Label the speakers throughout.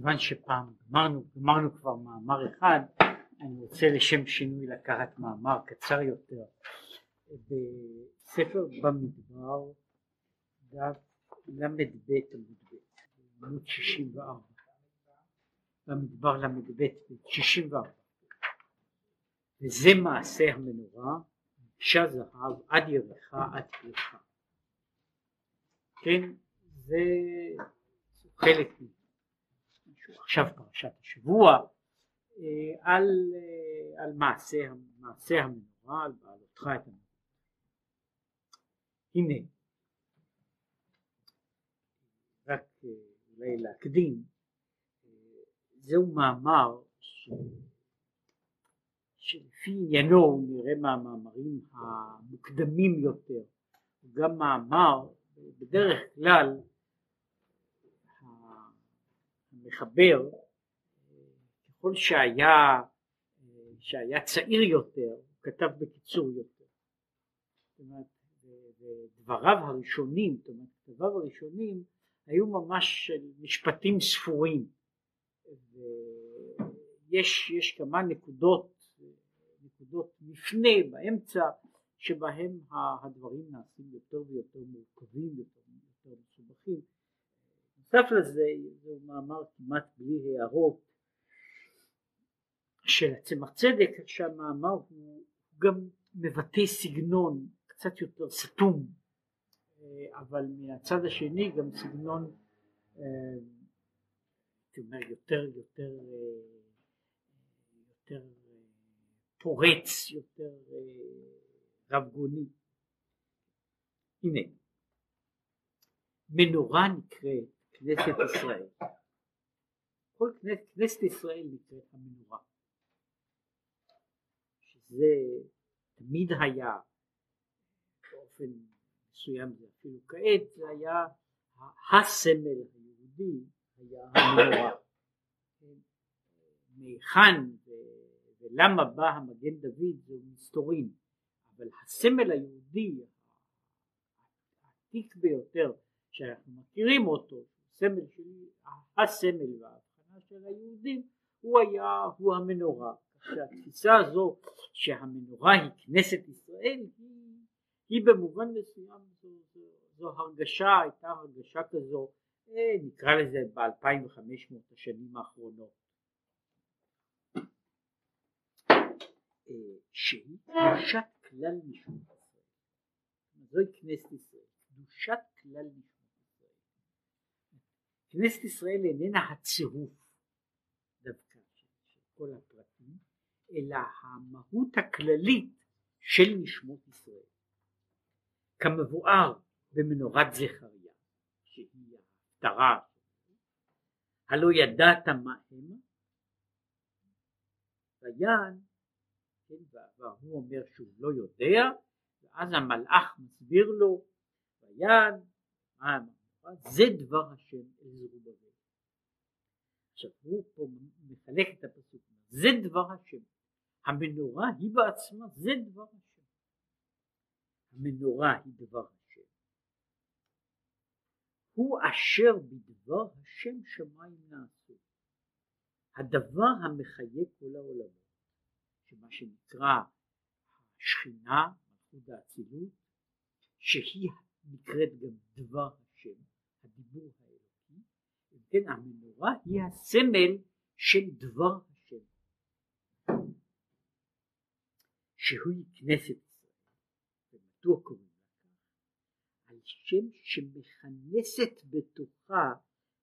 Speaker 1: כיוון שפעם גמרנו, גמרנו כבר מאמר אחד, אני רוצה לשם שינוי לקחת מאמר קצר יותר. בספר במדבר דף ל"ב עמוד ב' עמוד 64 במדבר ל"ב 64 וזה מעשה המנורה אישה זהב עד ירחה עד פריחה כן זה חלק עכשיו פרשת השבוע אה, על, אה, על מעשה, מעשה המנורה, על בעלותך את המנורה. הנה, רק אה, אולי להקדים, זהו מאמר ש... שלפי עניינו נראה מהמאמרים המוקדמים יותר, הוא גם מאמר בדרך כלל המחבר ככל שהיה, שהיה צעיר יותר הוא כתב בקיצור יותר. זאת אומרת, ודבריו הראשונים, זאת אומרת כתביו הראשונים היו ממש משפטים ספורים ויש יש כמה נקודות, נקודות מפנה באמצע שבהם הדברים נעשים יותר ויותר מורכבים, יותר, יותר מסובכים. נוסף לזה זהו מאמר כמעט בלי הערות של הצמח צדק שהמאמר הוא גם מבטא סגנון קצת יותר סתום אבל מהצד השני גם סגנון הייתי אומר יותר יותר יותר פורץ יותר רב גוני הנה מנורה נקראת כנסת ישראל. כל כנסת, כנסת ישראל נקראת המנורה. שזה תמיד היה באופן מסוים זה אפילו כעת זה היה הסמל היהודי היה המנורה. מהיכן ולמה בא המגן דוד זה מסתורים אבל הסמל היהודי העתיק ביותר שאנחנו מכירים אותו סמל שלי הסמל וההבחנה של היהודים הוא היה הוא המנורה. שהתפיסה הזו שהמנורה היא כנסת ישראל היא, היא במובן מסוים זו, זו, זו הרגשה הייתה הרגשה כזו אה, נקרא לזה ב-2500 השנים האחרונות. אה, שהיא קדושת כלל ישראל. זוהי כנסת ישראל קדושת כלל ישראל כנסת ישראל איננה הצירוף דווקא של כל הפרטים אלא המהות הכללית של נשמות ישראל. כמבואר במנורת זכריה שהיא ההפטרה הלא ידעת מה הם? ויען כן, והוא אומר שהוא לא יודע ואז המלאך מסביר לו ויען מה זה דבר השם אל זרובבל. עכשיו הוא פה מחלק את הפסוק זה דבר השם. המנורה היא בעצמה זה דבר השם. המנורה היא דבר השם. הוא אשר בדבר השם שמיים נעשו. הדבר המחיה כל העולמות שמה שנקרא השכינה מלכות האצילות שהיא נקראת גם דבר השם הדיבור האלוקי וכן המנורה היא הסמל של דבר השם שהיא כנסת ישראל, ומדוע קוראים לה? על שם שמכנסת בתוכה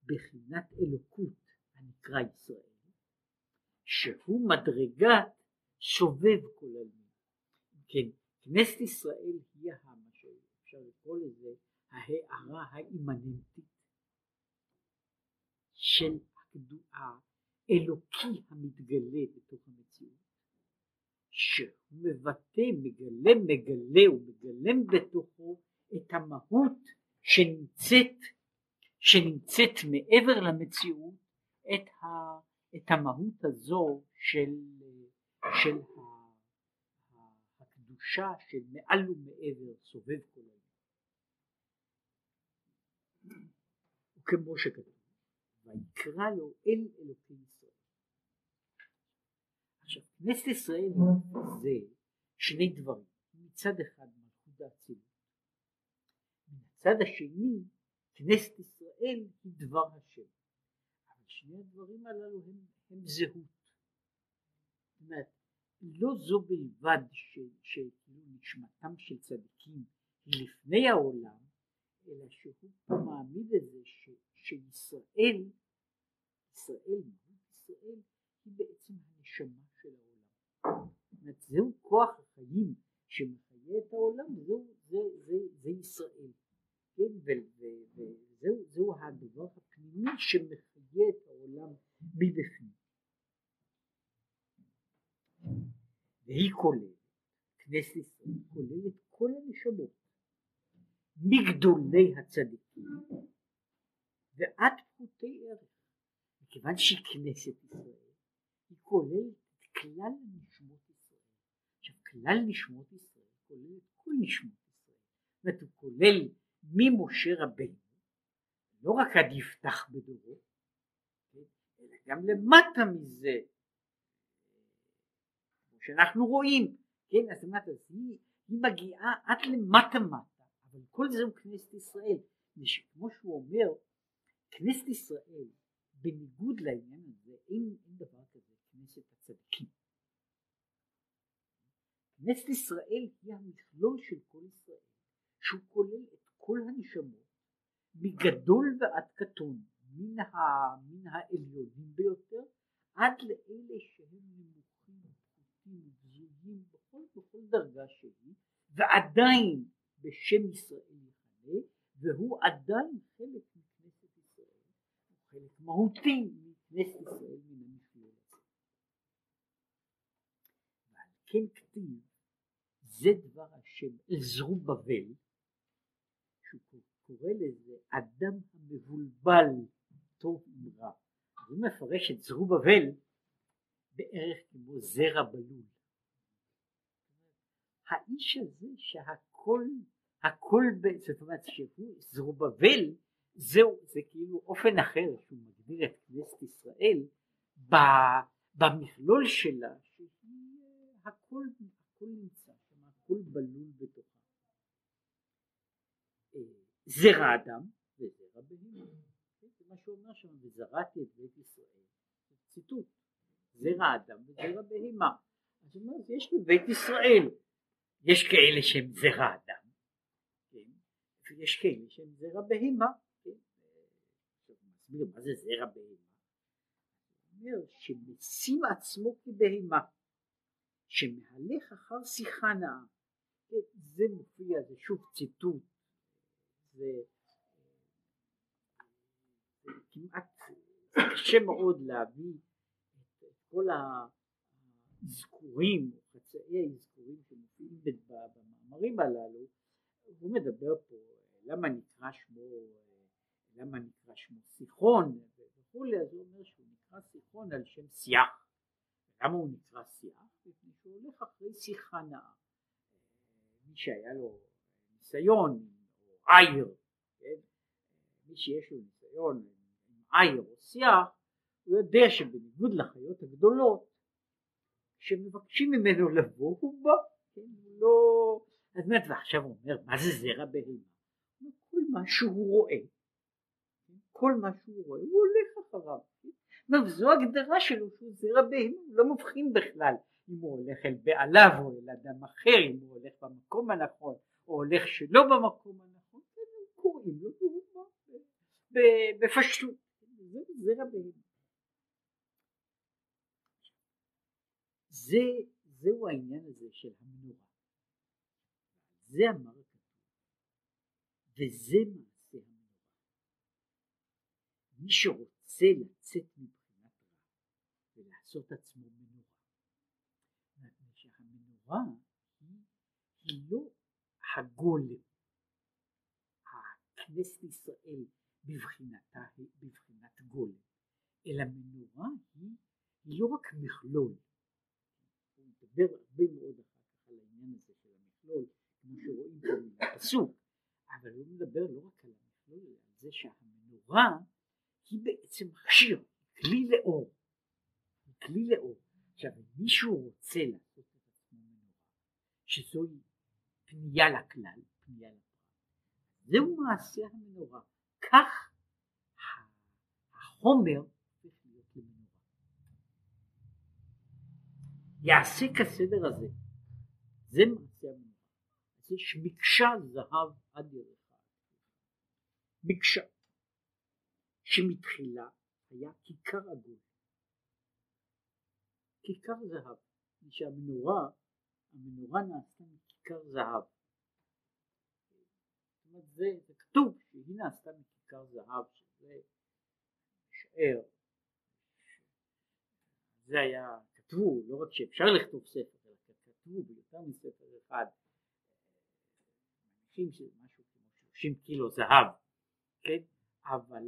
Speaker 1: בחינת אלוקות הנקרא ישראל, שהוא מדרגת סובב כל עלמין. כן, כנסת ישראל היא מה שאפשר לקרוא לזה ההארה האימננטית של האלוקי המתגלה בתוך המציאות שהוא מבטא, מגלה, מגלה ומגלם בתוכו את המהות שנמצאת, שנמצאת מעבר למציאות את, ה, את המהות הזו של, של הקדושה של מעל ומעבר סובב כל היום. וכמו שכתוב ויקרא לו אל אלוקי ישראל. עכשיו כנסת ישראל זה שני דברים מצד אחד מלכות האצילות מצד השני כנסת ישראל היא דבר השם אבל שני הדברים הללו הם, הם זהות זאת אומרת לא זו בלבד שכאילו נשמתם של צדיקים היא לפני העולם אלא שהוא מעמיד את זה ש, שישראל ישראל, ישראל היא בעצם הנשמה של העולם. זאת זהו כוח החיים שמחיה את העולם זהו, זה, זה, זה ישראל. כן, וזהו הדבר הפנימי שמחיה את העולם מבפנים. והיא כוללת, כנסת ישראל כוללת כל הנשמות, מגדולי הצדיקים. ועד פחותי ערך, מכיוון שהיא כנסת ישראל, היא כוללת את כלל נשמות ישראל. עכשיו כלל נשמות ישראל כולל את כל נשמות ישראל, זאת אומרת הוא כולל ממשה רבנו, לא רק עד יפתח בדורו, אלא גם למטה מזה, כמו שאנחנו רואים, כן, אז היא מגיעה עד למטה מטה, אבל כל זה הוא כנסת ישראל, כמו שהוא אומר, כנסת ישראל, בניגוד לעניין הזה, אין, אין דבר כזה כנסת הצדיקים. כנסת ישראל היא המכלול של כל ישראל, שהוא כולל את כל הנשמות מגדול ועד קטון מן, ה, מן העליונים ביותר עד לאלה שהם נמוכים, פחותים, בזויים בכל, בכל דרגה שהיא ועדיין בשם ישראל יכנה והוא עדיין חלק מכנסת ישראל, חלק מהותי מכנסת ישראל מן המכלול הזה. ועל כן כתיב זה דבר השם אל זרובבל שהוא קורא לזה אדם המבולבל טוב עם רע. הוא מפרש את זרובבל בערך כמו זרע בלול. האיש הזה שהכל הכל זאת אומרת שהוא זרובבל זהו זה כאילו אופן אחר שהוא מגדיר את כנסת ישראל במכלול שלה שהיא הכל הכל נמצא שם הכל בלול בתוכה זרע אדם וזרע בהמה. זה מה שהוא אומר שם, וזרעתי את בית ישראל. ציטוט. זרע אדם וזרע בהמה. אז הוא אומר, יש בבית ישראל, יש כאלה שהם זרע אדם, כן? ויש כאלה שהם זרע בהמה. כן? מסביר מה זה זרע. הוא אומר שמשים עצמו כבהמה, שמהלך אחר שיחה נאה. כן? זה מופיע, זה שוב ציטוט זה כמעט קשה מאוד להביא את כל האזכורים, חצאי האזכורים שמופיעים במאמרים הללו, הוא מדבר פה למה נקרא שמו, למה נקרא שמו סיחון וכולי, אז הוא אומר שהוא נקרא סיחון על שם שיח. למה הוא נקרא שיח? מפני שהוא הולך אחרי שיחה נאה. מי שהיה לו ניסיון עייר, כן? מי שיש לו ניסיון עם עייר או שיח, הוא יודע שבניגוד לחיות הגדולות, כשמבקשים ממנו לבוא הוא בא, כן? הוא לא... אז באמת, ועכשיו הוא אומר, מה זה זרע בהמה? כל מה שהוא רואה, כן? כל מה שהוא רואה, הוא הולך אחריו. כן? וזו הגדרה שלו שהוא זרע בהמה, הוא לא מבחין בכלל אם הוא הולך אל בעליו או אל אדם אחר, אם הוא הולך במקום הנכון או הולך שלא במקום הנכון. קוראים לו והוא בפשטות, זה רבינו. זה, זהו העניין הזה של המנורה. זה אמר הכתוב, וזה מעשה המנורה. מי שרוצה לצאת מבחינת רע ולעשות עצמו מנורה, מפני שהמנורה היא, היא לא הגולם כנסת ישראל בבחינתה, בבחינת גולם, אלא מנורה היא, היא לא רק מכלול, מדבר הרבה מאוד אחר כך על העניין הזה של המכלול, כמו שרואים פה מן אבל הוא מדבר לא רק על המכלול, אלא על זה שהמנורה היא בעצם מכשיר, כלי לאור, כלי לאור. עכשיו אם מישהו רוצה לעשות את עצמו מנורה, שזוהי פנייה לכלל, פנייה לפרט, זהו מעשה המנורה, כך החומר צריך להיות למנורה. יעשה כסדר הזה, זה מעשה המנורה. אז יש מקשה זהב עד ירך. מקשה. שמתחילה היה כיכר עגול. כיכר זהב, שהמנורה, המנורה נעשתה מכיכר זהב. זה, זה כתוב שהיא נעשתה מכיכר זהב, שזה משער, זה היה, כתבו, לא רק שאפשר לכתוב ספר, אלא כתבו ביותר מספר אחד, אנשים שזה משהו כמו 30 קילו זהב, כן? אבל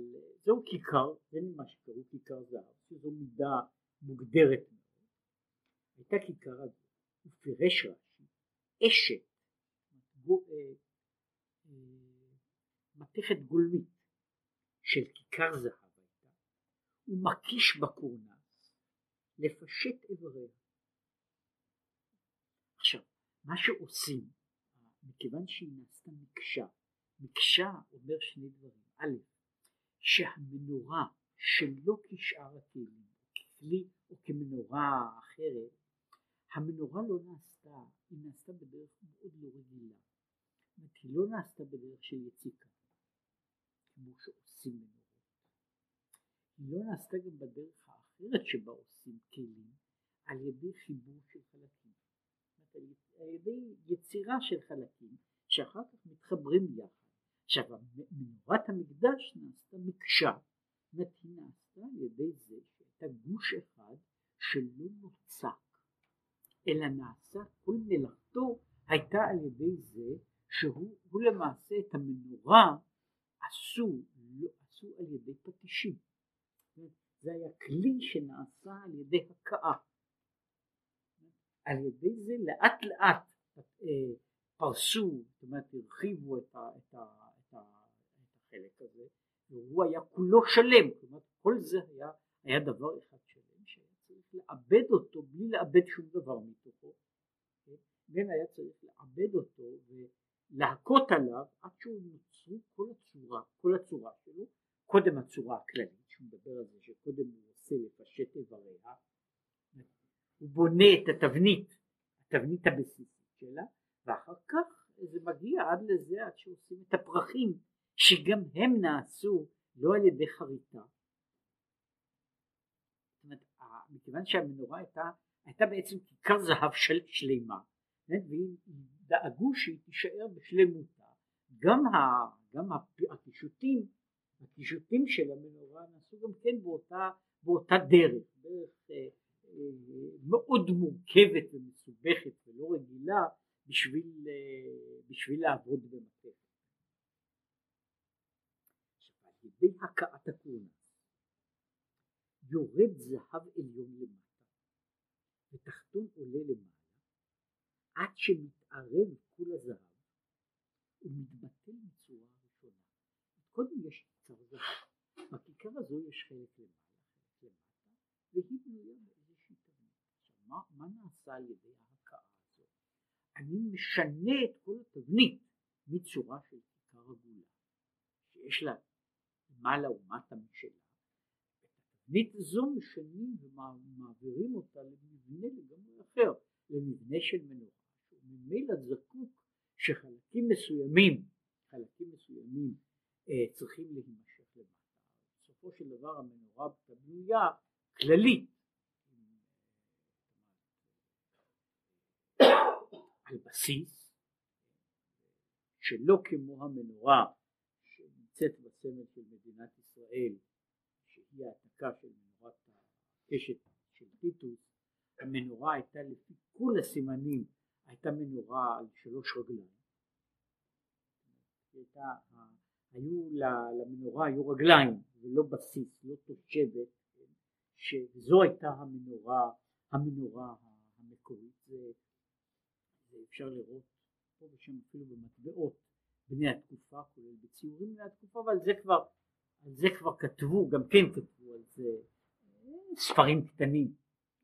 Speaker 1: זהו כיכר, זה מה שקראו כיכר זהב, שזו מידה מוגדרת הייתה כיכר הזאת, ופירש רש"י אשת אה, אה, מתכת גולמית של כיכר זהב הייתה, ומקיש בקורנס לפשט איבריה. עכשיו, מה שעושים, מכיוון שהיא נעשתה מקשה, מקשה אומר שני דברים, א', שהמנורה שלא כשאר הכלים, ככלי או כמנורה אחרת, המנורה לא נעשתה, היא נעשתה בדרך מאוד לא רגילה. זאת היא לא נעשתה בדרך של יציקה, כמו שעושים מנורות. היא לא נעשתה גם בדרך האחרת שבה עושים כלים, על ידי חיבור של חלקים. על ידי יצירה של חלקים, שאחר כך מתחברים יחד. עכשיו, מנורת המקדש נעשתה מקשה. זאת היא נעשתה על ידי זה שהייתה גוש אחד שלא נוצק. אלא נעשה כל מלאכתו הייתה על ידי זה שהוא למעשה את המנורה עשו, לא עשו על ידי פטישים. זה היה כלי שנעשה על ידי הכאה. על ידי זה לאט לאט אה, פרסו, זאת אומרת הרחיבו את, ה, את, ה, את, ה, את החלק הזה, והוא היה כולו שלם, זאת אומרת כל זה היה, היה דבר אחד לעבד אותו בלי לאבד שום דבר מתוכו, כן? היה צריך לעבד אותו ולהכות עליו עד שהוא נוצרו כל הצורה, כל הצורה שלו, קודם הצורה הכללית, שהוא מדבר על זה שקודם הוא עושה לפשט איבריה, הוא בונה את התבנית, התבנית הבסיסית שלה, ואחר כך זה מגיע עד לזה עד שעושים את הפרחים, שגם הם נעשו לא על ידי חריטה, מכיוון שהמנורה הייתה, הייתה בעצם כיכר זהב של, שלמה, והם דאגו שהיא תישאר בשלמותה, גם, גם הקישוטים, הקישוטים של המנורה נעשו גם כן באותה, באותה דרך, דרך אה, אה, מאוד מורכבת ומסובכת ולא רגילה בשביל, אה, בשביל לעבוד במטה. על ידי הכאת הכהונה יורד זהב עליון למטה ותחתון עולה למעלה עד שמתערב כול הזהב ומתבטל בצורה ראשונה. קודם יש כיכר זהב, בכיכר הזו יש חלק למעלה, חלק למטה, והיא בנויה באיזושהי תבנית. עכשיו מה, מה נעשה על ידי ההכאה הזו? אני משנה את כל התבנית מצורה של כיכר עגולה, שיש לה מעלה ומטה משלה התבנית זו משנים ומעבירים אותה למבנה לגמרי אחר, למבנה של מנורה, ממילא זקוק שחלקים מסוימים, חלקים מסוימים צריכים להימשך למטה. בסופו של דבר המנורה בנויה כללית על בסיס שלא כמו המנורה שנמצאת בסמל של מדינת ישראל שהיא העתקה של מנורת הקשת של טיטוס, המנורה הייתה לפי כל הסימנים הייתה מנורה על שלוש רגליים. הייתה, היו למנורה היו רגליים ולא בסיס, לא תושבת, שזו הייתה המנורה, המנורה המקורית. זה, זה אפשר לראות פה ושם אפילו במטבעות בני התקופה, כולל בציורים בני התקופה, אבל זה כבר על זה כבר כתבו, גם כן כתבו על זה ספרים קטנים,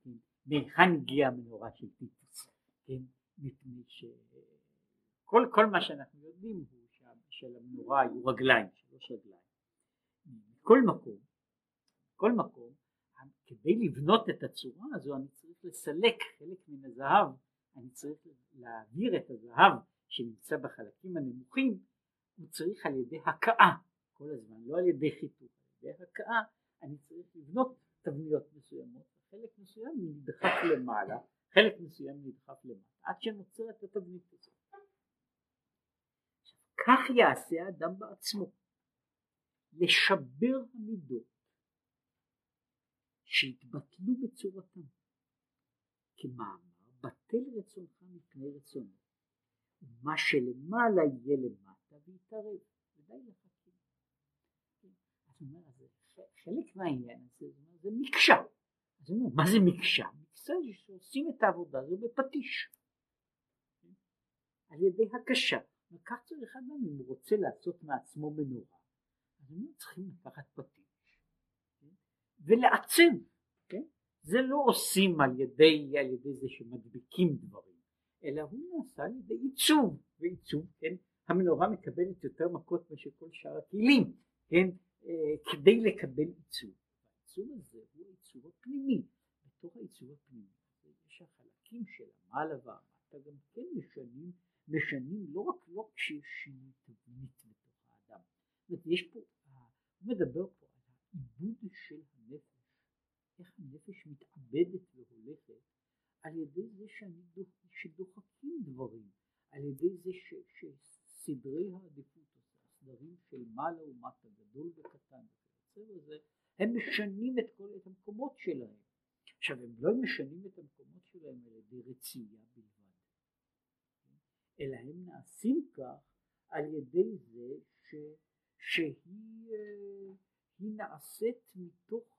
Speaker 1: כן? מהיכן הגיעה המנורה של טיטוס, כן? מפני שכל כל מה שאנחנו יודעים הוא שלמנורה היו רגליים, שלוש רגליים. מכל מקום, מכל מקום, כדי לבנות את הצורה הזו אני צריך לסלק חלק מן הזהב, אני צריך להעביר את הזהב שנמצא בחלקים הנמוכים, הוא צריך על ידי הכאה כל הזמן, לא על ידי חיתוך, על ידי הכאה אני צריך לבנות תבניות מסוימות, חלק מסוים נדחף למעלה, חלק מסוים נדחף למטה, עד שנוצרת התבנית הזאת. כך יעשה האדם בעצמו, לשבר המידות שהתבטלו בצורתם, כמאמר בטל רצונך מפני רצונו, ומה שלמעלה יהיה למטה ויתערב, ודי לחכים. אומר, חלק מהעניין הזה זה מקשה. אז אומר, מה זה מקשה? מקשה זה שעושים את העבודה הזו בפטיש. על ידי הקשה. וכך צריך אדם אם הוא רוצה לעשות מעצמו מנורה, אז הם צריכים לקחת פטיש כן? ולעצם, כן? זה לא עושים על ידי, על ידי זה שמדביקים דברים, אלא הוא נעשה על ידי עיצוב, ועיצוב, כן? המנורה מקבלת יותר מכות מאשר כל שאר הכלים, כן? אה, כדי לקבל עיצוב. העיצוב הזה הוא העיצוב הפנימי. בתוך העיצוב הפנימי יש החלקים של המעלה והמטה גם כן משנים משנים לא רק לא כשיש שינוי תבנית בתוך האדם, זאת אומרת יש פה, הוא מדבר פה על העיבוד של הנפש, איך הנפש מתאבדת והולכת על ידי זה שאני דוח, שדוחקים דברים, על ידי זה ש, שסדרי העדיפות, הסדרים של מעלה ומטה, גדול וקטן וכיוצא בזה, הם משנים את כל את המקומות שלהם. עכשיו הם לא משנים את המקומות שלהם על ידי רצייה בלבד. אלא הם נעשים כך על ידי זה ש, שהיא אה, נעשית מתוך,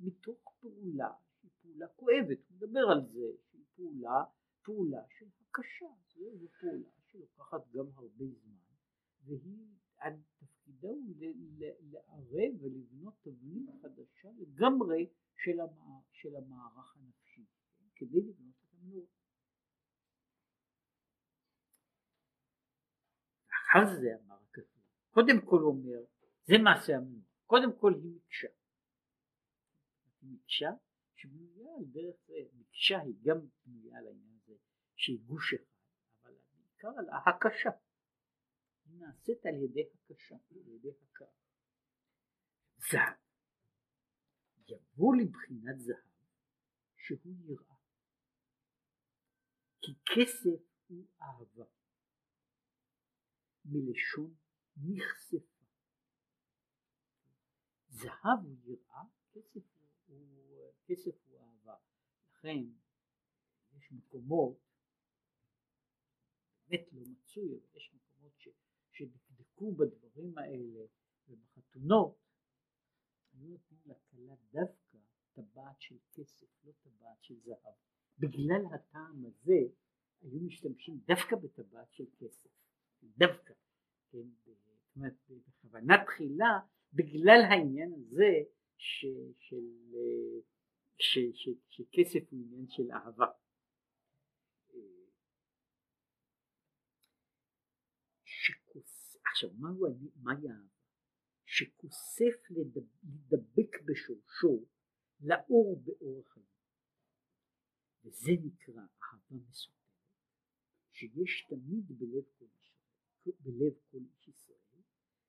Speaker 1: מתוך פעולה שהיא פעולה כואבת, הוא מדבר על זה שהיא פעולה, פעולה של הקשה, זו פעולה שלוקחת גם הרבה זמן והיא, תפקידה הוא לערב ולבנות תבנית חדשה לגמרי של, המע, של המערך הנפשי כדי לבנות את המנורה אחר זה אמר הכתוב, קודם כל אומר, זה מעשה המנוחה, קודם כל היא מקשה. היא מקשה שבנויה על דרך זה, מקשה היא גם בנויה על העניין הזה שהיא גוש אחד, אבל בעיקר על ההקשה. נעשית על ידי הקשה, על ידי הכאה. זהב. יבוא לבחינת זהב שהוא יראה. כי כסף הוא אהבה. מלשון נכספה. זהב הוא יראה, כסף הוא, כסף הוא אהבה. לכן יש מקומות, באמת לא מצוי, אבל יש מקומות ש, שדקדקו בדברים האלה ובחתונות, היו נותנים לכלה דווקא טבעת של כסף, לא טבעת של זהב. בגלל הטעם הזה היו משתמשים דווקא בטבעת של כסף. דווקא, כן, זאת אומרת בכוונה תחילה בגלל העניין הזה ש, של, ש, ש, שכסף הוא עניין של אהבה. עכשיו מהו, מהי אהבה? שכוסף לדבק בשורשו לאור באור החיים. וזה נקרא אהבה מסוכנת שיש תמיד בלב כל בלב כל איש ישראל,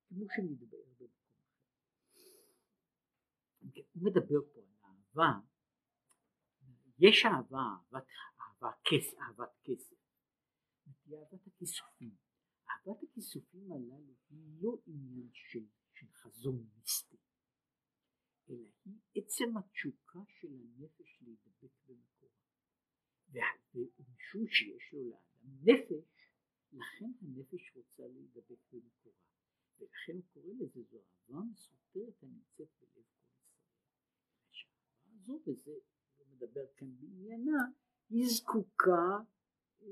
Speaker 1: כמו שנדבר במקום אחר. הוא מדבר פה על אהבה, יש אהבה, אהבת, אהבה, כס, אהבת כסף, היא אהבת הכיסופים. אהבת הכיסופים הללו היא לא עניין של, של חזון מיסטי, אלא היא עצם התשוקה של הנפש להידבק במקורה. ומשום שיש לו לאדם נפש, לכן הנפש רוצה להידבק במקורה, ולכן הוא קורא לזה זו אהבה מסותרת הנמצאת בלב כל ישראל. שהאהבה הזו, וזה הוא מדבר כאן בעניינה, היא זקוקה, אה,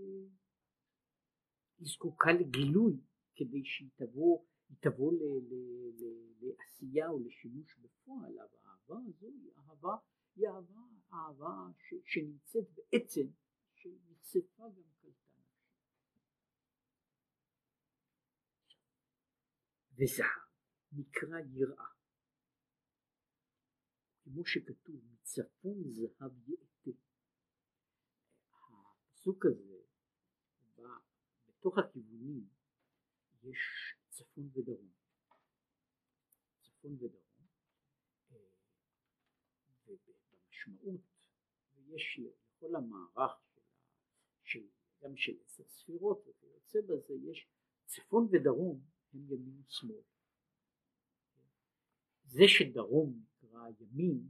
Speaker 1: היא זקוקה לגילוי כדי שהיא תבוא, תבוא ל, ל, ל, לעשייה או לשימוש בפועל, אבל האהבה הזו היא אהבה, היא אהבה, אהבה ש, שנמצאת בעצם, שנחשפה גם קלטה. וזהב נקרא יראה. כמו שכתוב מצפון זהב יאטה. הפסוק הזה בתוך הכיוונים יש צפון ודרום. צפון ודרום, אה, ובמשמעות, ויש לכל המערך של, גם של עשר ספירות וכיוצא בזה, יש צפון ודרום הם ימין ושמאל. זה שדרום נקרא ימין,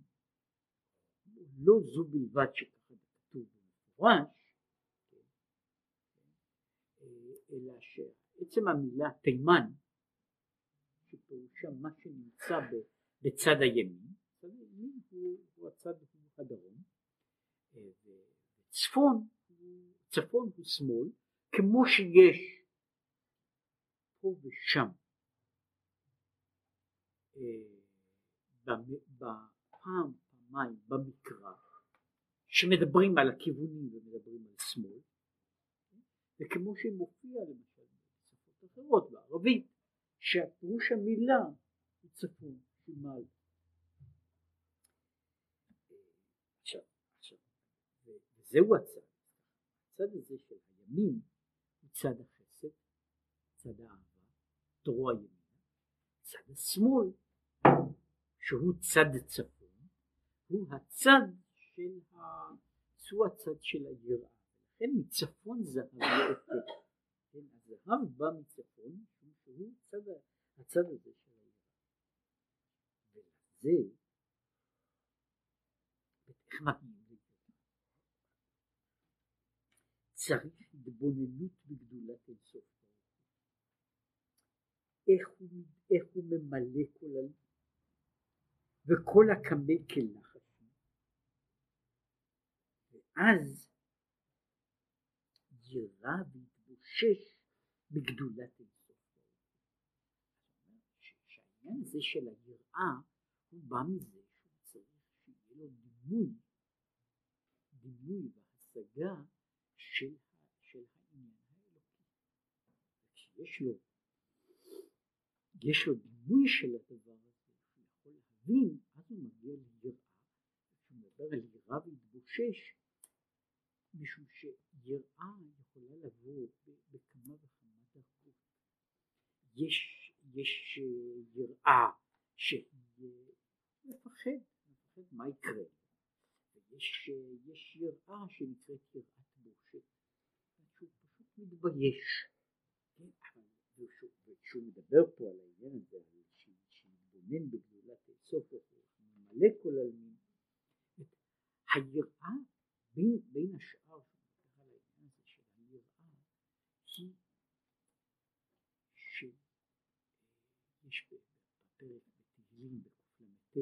Speaker 1: לא זו בלבד שככה כתוב במפורש, אלא שעצם המילה תימן, שפירושה מה שנמצא בצד הימין, צד הימין הוא, הוא הצד הדרום, אה, וצפון, צפון הוא שמאל, כמו שיש פה ושם. אה, בפעם, פעמיים במקרא, שמדברים על הכיוונים ומדברים על שמאל, וכמו שמופיע למשל בשפות אחרות בערבית שהפירוש המילה הוא צפון. עכשיו, עכשיו, וזהו הצד, הצד הזה של הימין הוא צד החסד, צד האהבה, תורו הימין, צד השמאל שהוא צד צפון, הוא הצד של ה... הוא הצד של היראה. לכן מצפון זהב יעטה. כן, הזהב בא מצפון, שהוא צד, הצד הזה של היראה. ולזה? צריך התבוננות בגדולת אינסוף איך הוא, איך הוא ממלא כל הלב, וכל הקמא כלחשי. ואז ירא והתבושש בגדולת אינסוף. שהעניין הזה של היראה הוא בא מזה שהוא צריך שיהיה לו דימוי, דימוי והשגה של, של העניין האלוקי. כשיש לו, יש לו דימוי של הדבר הזה, שהוא יכול להבין, אז הוא מגיע ליראה, כשהוא מדבר על יראה והתבושש, משום שיראה יכולה לבוא בכמה וכמה דרכות. יש, יש אה, יראה שהיא מפחד, מפחד מה יקרה. ויש יש יראה שנקראת יראת בושת, שהוא פשוט מתבייש. כן, כשהוא מדבר פה על העניין הזה, שמתבונן בגדולת איסוף, ממלא כל עלמין, היראה בין, בין השאר היא שיש בפרק בתהילים בקל"ט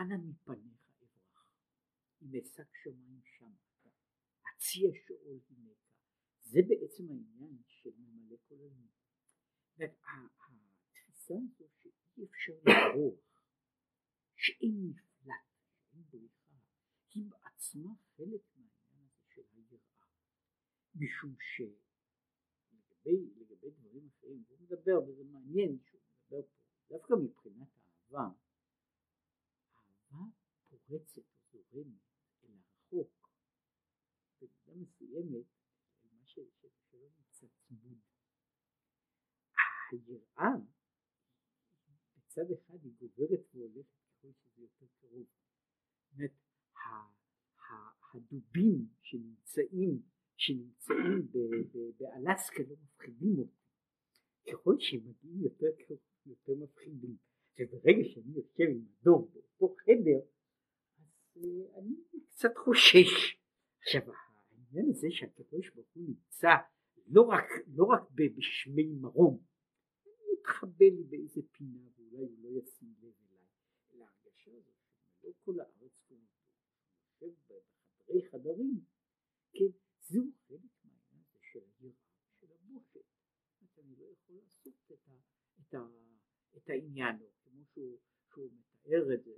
Speaker 1: אנא מפניך אברח אם אשק שמיים אתה אציע שאול הנקה זה בעצם העניין של ממלא כל הזמן. התפיסה הזו שאי אפשר לברוח שאין מפלט שאין בריחה היא בעצמה חלק מהעניין הזה של היראה משום שלגבי לגבי דברים אחרים הוא מדבר וזה מעניין שהוא מדבר פה דווקא מבחינת אהבה. אהבה פורצת או זורמת אל הרחוק. במידה מסוימת מה שלא נמצא צמוד. היראה בצד אחד היא גוברת והולכת ככל שזה יותר קרוב. זאת אומרת הדובים שנמצאים שנמצאים באלסקה לא מפחידים אותי. ככל שהם מגיעים יותר קרוב יותר מפחידים. וברגע שאני יושב עם הדוב באותו חדר אז uh, אני קצת חושש. עכשיו העניין הזה שהקדוש ברוך הוא נמצא לא רק, לא רק בשמי מרום, הוא יתחבא לי באיזה פינה ואולי הוא לא ישים לב אליי, אלא הרגשה הזאת שלא כל הארץ כמותו, יושב בחדרי חדרים, כן, זהו חלק מהעניין הזה של היראה, של הבושת. אני לעשות את, ה, את, ה, את העניין, כמו שהוא, שהוא מתאר את זה,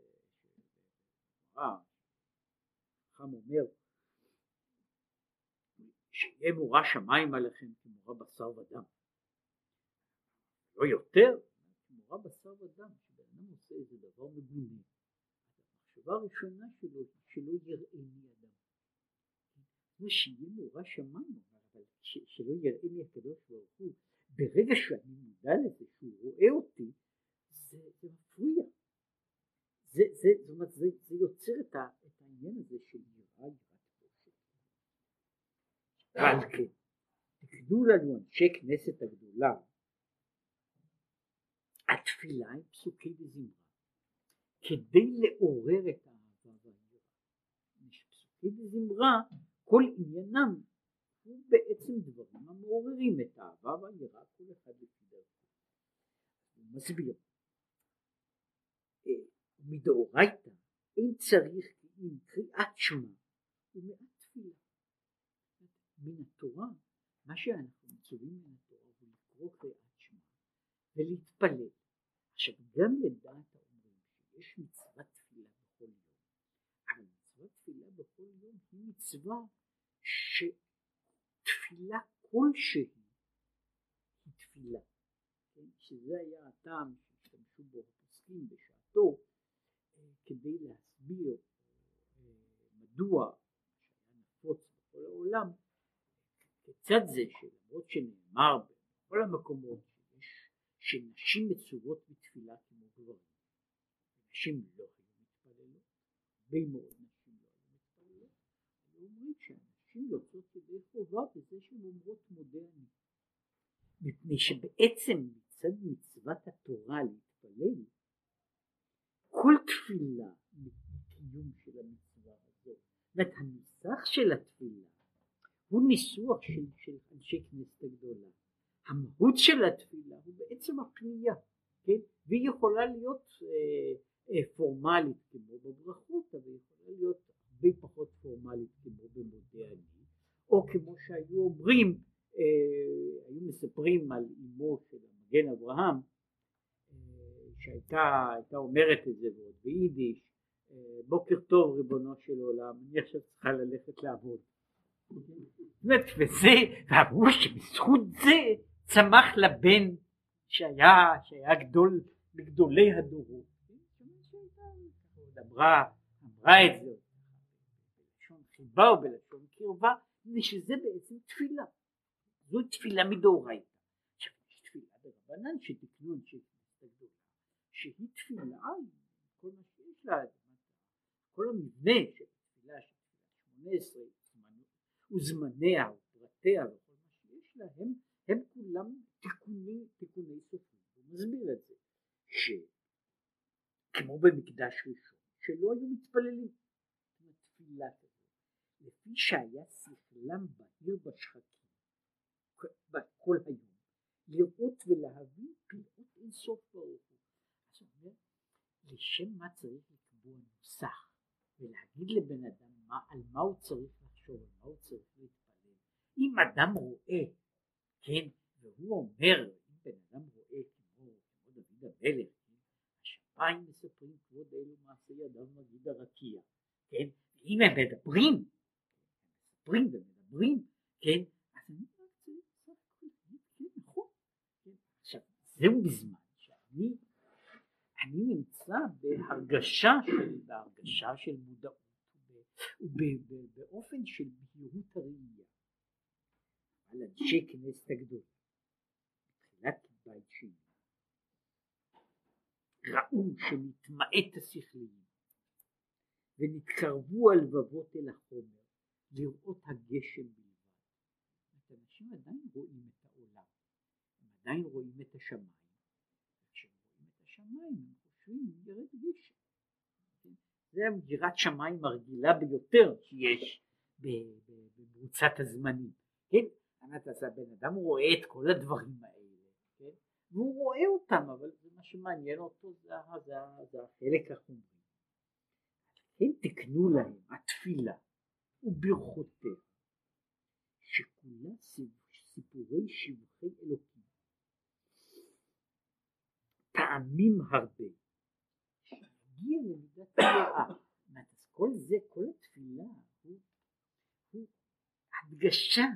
Speaker 1: חכם אומר שיהיה מורא שמיים עליכם כמורא בשר ודם, לא יותר, כמורא בשר ודם, שבן אדם עושה איזה דבר מגונה, המחשבה הראשונה שלו היא שלא יראני אדם, זה שיהיה מורא שמיים, אבל שלא יראני הקדוש ברוך הוא, ברגע שאני מודע לזה שהוא רואה אותי, זה, זה מפריע, זה, זה, זאת זה, זה יוצר את, העניין הזה של יראה יראת חושך. ועל כן, תקדו לנו אנשי כנסת הגדולה, התפילה היא פסוקי וזמרה, כדי לעורר את האהבה והיראה. פסוקי וזמרה, כל עניינם הוא בעצם דברים המעוררים את האהבה והיראה, כל אחד לפי דרכו. הוא מסביר. מדאורייתא אין צריך אם קריאת שמע ומעט תפילה. מן התורה, מה שאנחנו מצווים מן התורה הוא לקרוא קריאת שמע ולהתפלל. עכשיו גם לדעת האומרים שיש מצוות תפילה בכל יום, אבל תפילה בכל יום היא מצווה שתפילה כלשהי היא תפילה, כן? שזה היה הטעם שהשתמשו בו הפוסקים בשעתו כדי להסביר אה, מדוע שהיה נפוץ בכל העולם כיצד זה שלמרות שנאמר בכל המקומות שנשים מצוות בתפילה כמו גברים נשים לא היו מתפללות הרבה מאוד נשים לא היו מתפללות אומרים שהנשים יוצאות ידי חובה בזה שהן אומרות מודה מפני שבעצם מצד מצוות התורה להתפלל כל תפילה מקיום של המצווה הזאת. זאת הניסוח של התפילה הוא ניסוח של, של אנשי כנסת הגדולה. המהות של התפילה הוא בעצם הפנייה, כן? והיא יכולה להיות אה, אה, פורמלית כמו בברכות, אבל היא יכולה להיות הרבה פחות פורמלית כמו במודה אני, או כמו שהיו אומרים, אה, היו מספרים על אמו של המגן אברהם, שהייתה אומרת את זה ועוד ביידיש, אה, בוקר טוב ריבונו של עולם, אני עכשיו צריכה ללכת לעבוד. וזה, ואמרו שבזכות זה צמח לבן שהיה, שהיה גדול מגדולי הדורות. אמרה, אמרה את זה חיבה או בלשון קרבה, שזה בעצם תפילה. זו תפילה מדאורייתא. עכשיו יש תפילה ברבנן שתקנו אנשי כנסת. שהיא תפילה כל מה שיש לה, כל המבנה של תפילה של שמונה עשרה וזמניה ופרטיה וכל מה שיש לה הם, הם כולם תיקוני, תיקוני סופים, הוא מסביר את זה, שכמו במקדש ראשון שלא היו מתפללים תפילה כזאת, לפי שהיה שכלם בהיר בשחקים כל היום לראות ולהבין פלאות אינסוף ברוך הוא אומר, לשם מה צריך לקבוע נוסח ולהגיד לבן אדם מה, על מה הוא צריך לחשוב, על מה הוא צריך להתפלל. אם אדם רואה, כן, והוא אומר, אם בן אדם רואה כמו, כמו דוד המלך, השפיים מספרים כבוד אלו מעשי ידיו מגיד הרקיע, כן, אם הם מדברים, מספרים ומדברים, כן, אז אני כן, נכון, כן, עכשיו, זהו בזמן שאני אני נמצא בהרגשה של, בהרגשה של מודעות ובאופן של בהירות הראייה. על אנשי כנסת הגדולה בתחילת בית שני ראו שנתמעט השכליים ונתקרבו הלבבות אל החומר לראות הגשם בלבד. אנשים עדיין רואים את העולם, הם עדיין רואים את השמיים השמיים הם חושבים ירד גשם. זה יראת שמיים הרגילה ביותר שיש במרוצת הזמנים. כן, הבן אדם רואה את כל הדברים האלה, כן, והוא רואה אותם, אבל זה מה שמעניין אותו זה החלק החומרי. כן תקנו להם התפילה וברכותיה, שכולה סיפורי שבחי אלוקים פעמים הרבה. שיגיע למידת היראה. אז כל זה, כל התפילה הוא, הוא הדגשה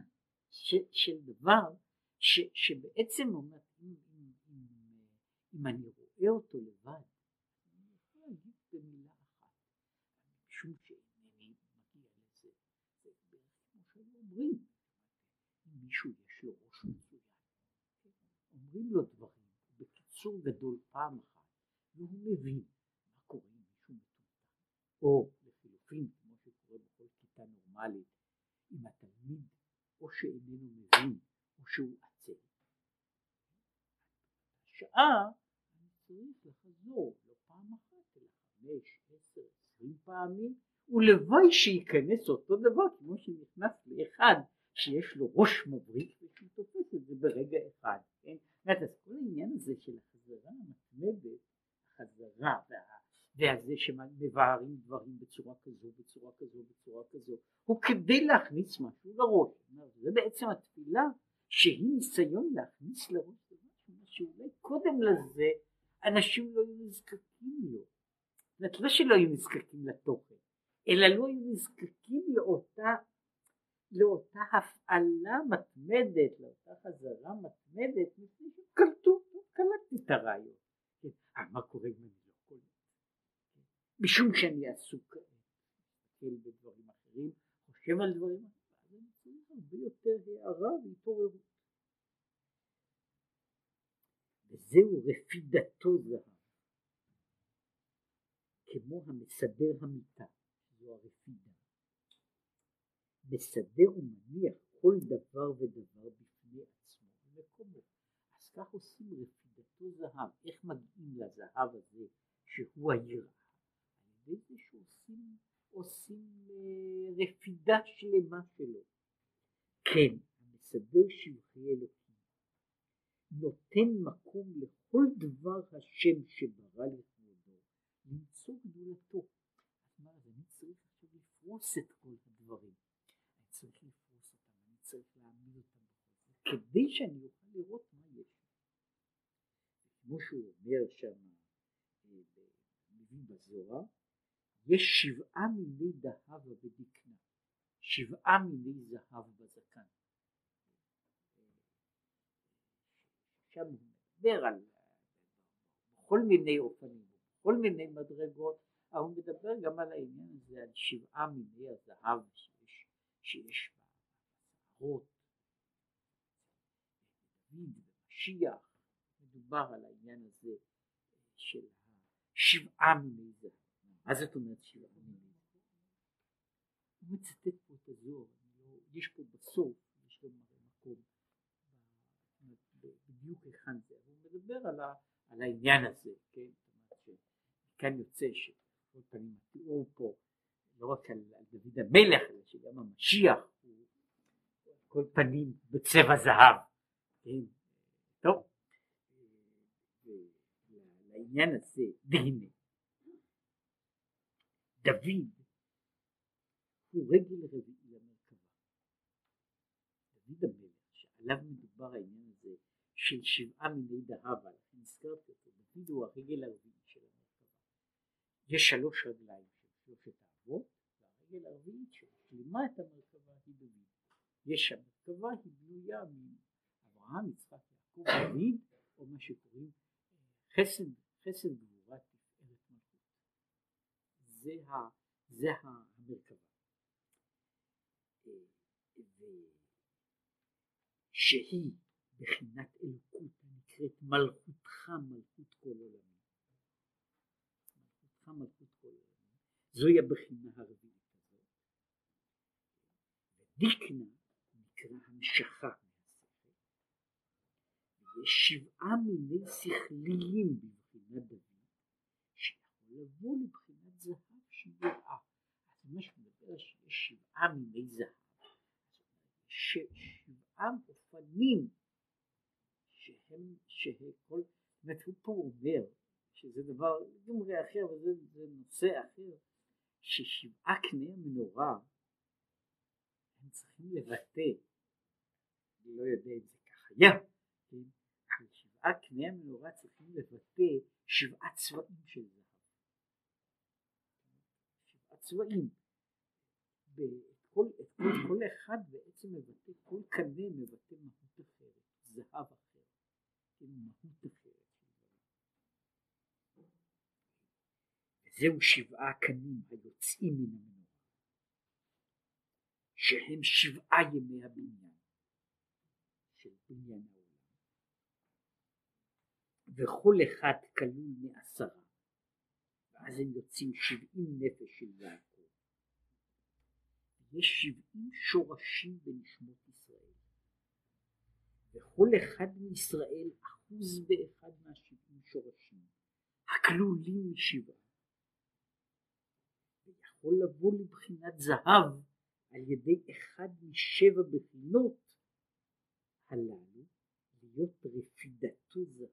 Speaker 1: של, של דבר ש, שבעצם אומר, אם, אם, אם, אם אני רואה אותו לבד, אני יכול להגיד במילה אחת, משום שאינני מגיע לזה, זה בערך כמו שהיו אומרים, אם מישהו יש לו ראש מצוין, אומרים לו דברים בקיצור גדול פעם אחת, והוא מבין מה קורה עם מישהו מטומטם, או לחילופין, כמו שקורה בכל כיתה נורמלית, אם התלמיד או שאיננו מבין או שהוא עצל. שעה אני צריך לחזור לא פעם אחת אלא חמש, עשר, עשרים פעמים ולוואי שייכנס אותו דבר כמו שנכנס לאחד שיש לו ראש מבריק ושהוא תופס את זה ברגע אחד, כן? אז כל העניין הזה של החזרה המתמדת, החזרה וה... והזה שמבארים דברים בצורה כזו, בצורה כזו, בצורה כזו, הוא כדי להכניס משהו לראש. זה בעצם התפילה שהיא ניסיון להכניס לראש דבר שאולי קודם לזה אנשים לא היו נזקקים לו. זאת אומרת, לא שלא היו נזקקים לתוכן, אלא לא היו נזקקים לאותה, לאותה הפעלה מתמדת, לאותה חזרה מתמדת, מפני שקלטו, קלטתי את הרעיון. כן, אה, מה קורה אם אני לא קולט? משום שאני עסוק מסתכל בדברים אחרים, חושב על דברים אחרים, הרבה יותר הערה והתעוררות. וזהו רפידתו זהב, כמו המסדר המיטה, זו הרפידה. מסדר ומניח כל דבר ודבר בפני עצמו במקומו. אז כך עושים רפידתו זהב. איך מגיעים לזהב הזה שהוא היראה? על ידי זה שעושים עושים אה, רפידה שלמה שלו. כן, המסדר שבחי אלוקים, נותן מקום לכל דבר השם שברא לכבודו, למצוא גדולתו. אז אני צריך עכשיו לפרוס את כל הדברים. אני צריך לפרוס אותם, אני צריך להעמיד אותם בכל זאת, כדי שאני אוכל לראות מה יש. כמו שהוא אומר שם, אה, מביא בזוהר, יש שבעה מיני דהבה בדקנה, שבעה מיני זהב בזקן. שם הוא מדבר על בכל מיני אופנים, בכל מיני מדרגות, אבל הוא מדבר גם על העניין הזה, על שבעה מיני הזהב שיש, שיש בסערות, דוד ומשיח, מדובר על העניין הזה של שבעה מיני זהב. מה זאת אומרת שבעה מינים? הוא מצטט פה את הזוהר, לא, יש פה בסוף, יש לו מקום, בדיוק היכן זה, הוא מדבר על, העניין הזה, כן, שכאן יוצא שכל התיאור פה לא רק על, על דוד המלך, אלא שגם המשיח הוא כל פנים בצבע זהב, כן, טוב, לעניין הזה, והנה דוד הוא רגל רביעי למרכבה. דוד המלך שעליו מדובר העניין הזה של שבעה מיני דהבה, הזכרתי אותו, דוד הוא הרגל הרביעי של המרכבה. יש שלוש רגליים והרגל הרביעית שמשלימה את המרכבה היא דוד. יש המרכבה היא בנויה מאברהם, יצחק, יעקב, דוד, או מה שקוראים חסד, חסד גבורה זה, ה, זה המרכבה. שהיא בחינת אלוקות הנקראת מלכותך מלכות כל עולמים. מלכותך מלכות כל עולמים. זוהי הבחינה הרביעית הזאת. ודיקנה נקרא המשכה. ויש שבעה מיני שכליים בבחינת דוד שיכול לבוא לבחינת זהב שבעה. אז מה שמדבר שיש שבעה מיני זהב, שבעה אופנים שהם, שהם כל, זאת אומרת הוא פה אומר שזה דבר לגמרי אחר וזה זה נושא אחר, ששבעה קנה המנורה הם צריכים לבטא, אני לא יודע אם זה כך היה, כן, שבעה שבעה קנה המנורה צריכים לבטא שבעה צבעים של זהב. שבעה צבעים. כל, כל, כל אחד בעצם מבטא, כל קנה מבטא מהות אחרת, זהב אחר, כאילו מהות אחרת. זהו שבעה קנים היוצאים מן המנורה, שהם שבעה ימי הבניין של בניין העולם, וכל אחד כלול מעשרה, ואז הם יוצאים שבעים נפש של יעקב. יש שבעים שורשים בנשמות ישראל, וכל אחד מישראל אחוז באחד מהשבעים שורשים, הכלולים משבעה. יכול לבוא לבחינת זהב על ידי אחד משבע בחינות הללו להיות רפידתו זהב.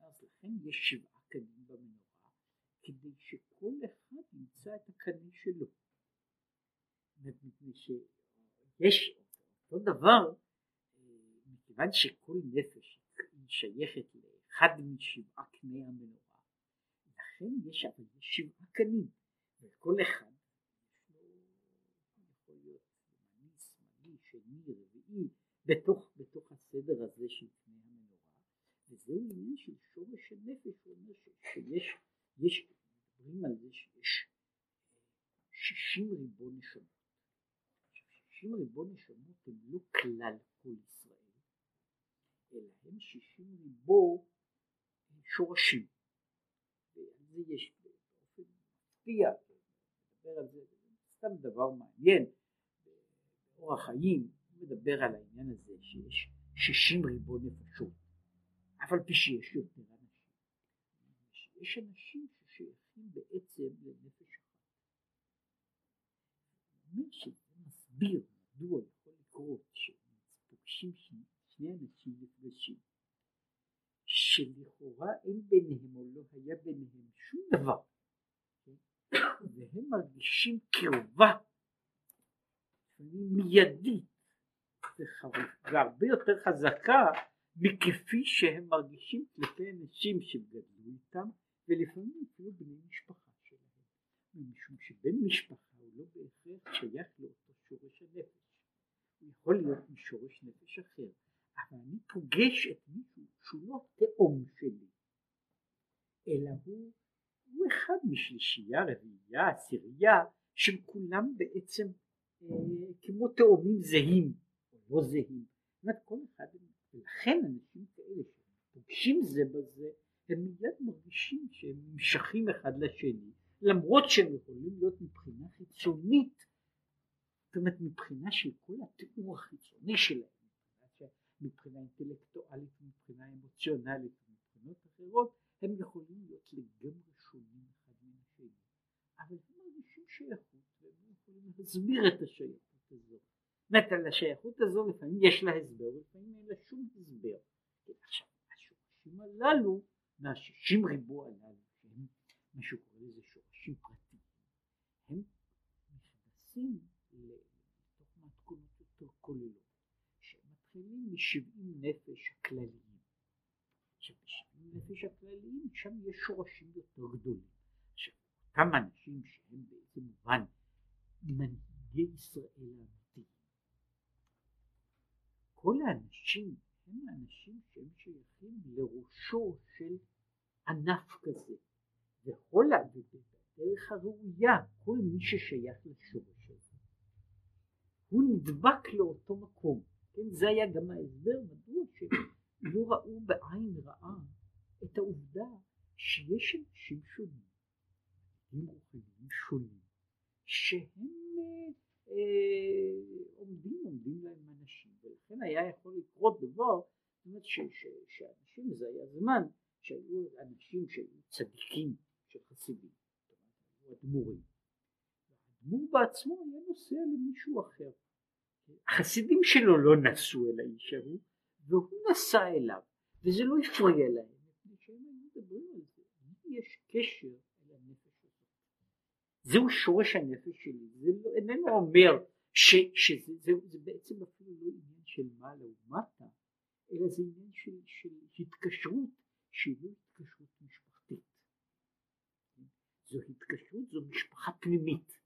Speaker 1: אז לכן יש שבעה קנים במנורה כדי שכל אחד ימצא את הקנה שלו. מפני שיש אותו דבר מכיוון שכל נפש שייכת לאחד משבעה קני המנורה לכן יש שבעה קנים, וכל אחד יכול להיות ימני, שמאלי, שני, רביעי, בתוך, בתוך הסדר הזה של פני המנורה, וזהו עניין של שורש הנפש, הוא אומר שיש, יש, מדברים על זה שיש שישים ריבון נשמות. שישים ריבון נשמות הם לא כלל כל ישראל, אלא הם שישים ריבו שורשים. זה יש באופן מפתיע, מדבר על זה, סתם דבר מעניין, באורח חיים מדבר על העניין הזה שיש שישים ריבון נפשות, אף על פי שיש יותר אנשים, יש אנשים ששייכים בעצם לנפש אחת. אומר שזה מסביר מדוע יכול לקרות שפוגשים שני אנשים נפגשים שלכאורה אין ביניהם או לא היה ביניהם שום דבר כן? והם מרגישים קרבה מיידית והרבה יותר חזקה מכפי שהם מרגישים כלפי אנשים שגדלו איתם ולפעמים אפילו בני משפחה שלהם. משום שבן משפחה הוא לא בהכרח שייך לאותו שורש הנפש. הוא יכול להיות משורש נפש אחר אבל אני פוגש את מישהו שהוא לא תאום שלי, אלא הוא, הוא אחד משלישייה, רביעייה, עשירייה, שהם כולם בעצם אה, כמו תאומים זהים, או זהים. זאת אומרת, כל אחד, ולכן אנשים כאלה שפוגשים זה בזה, הם מיד מרגישים שהם נמשכים אחד לשני, למרות שהם יכולים להיות מבחינה חיצונית, זאת אומרת מבחינה של כל התיאור החיצוני שלהם. מבחינה אינטלקטואלית ומבחינה אמוציונלית ומבחינות אחרות הם יכולים להיות לגמרי שונים אחד מן השני אבל הם מרגישים שייכות והם יכולים להסביר את השייכות הזו. זאת אומרת השייכות הזו לפעמים יש לה הסבר ולפעמים אין לה שום הסבר. עכשיו השורשים הללו מהשישים ריבוע הללו שהם מה שהוא קורא לזה שורשים פרטיים הם נכנסים לתוך מתכונות יותר כוללות מתחילים משבעים נפש הכלליים. עכשיו בשבעים נפש הכלליים שם יש שורשים יותר גדולים. עכשיו אותם אנשים שהם באיזה מובן מנהיגי ישראל האמיתיים. כל האנשים הם האנשים שהם שייכים לראשו של ענף כזה. וכל הדרך הראויה כל מי ששייך לשורש הזה הוא נדבק לאותו מקום. כן, זה היה גם ההסבר מדוע שלא ראו בעין רעה את העובדה שיש אנשים שונים, עם רוחניים שונים, שהם עומדים, עומדים להם אנשים, ולכן היה יכול לקרות דבר, זאת אומרת שאנשים, זה היה זמן שהיו אנשים שהיו צדיקים של חסידים, היו אדמו"רים, והאדמו"ר בעצמו היה נוסע למישהו אחר. החסידים שלו לא נסעו אל האיש ההוא והוא נסע אליו וזה לא הפריע להם מפני שהם היו מדברים על זה יש קשר זהו שורש הנפש שלי זה לא, איננו אומר ש, שזה זה, זה בעצם אפילו לא עניין של מעלה ומטה אלא זה עניין של, של התקשרות שהיא לא התקשרות משפחתית. זו התקשרות, זו משפחה פנימית.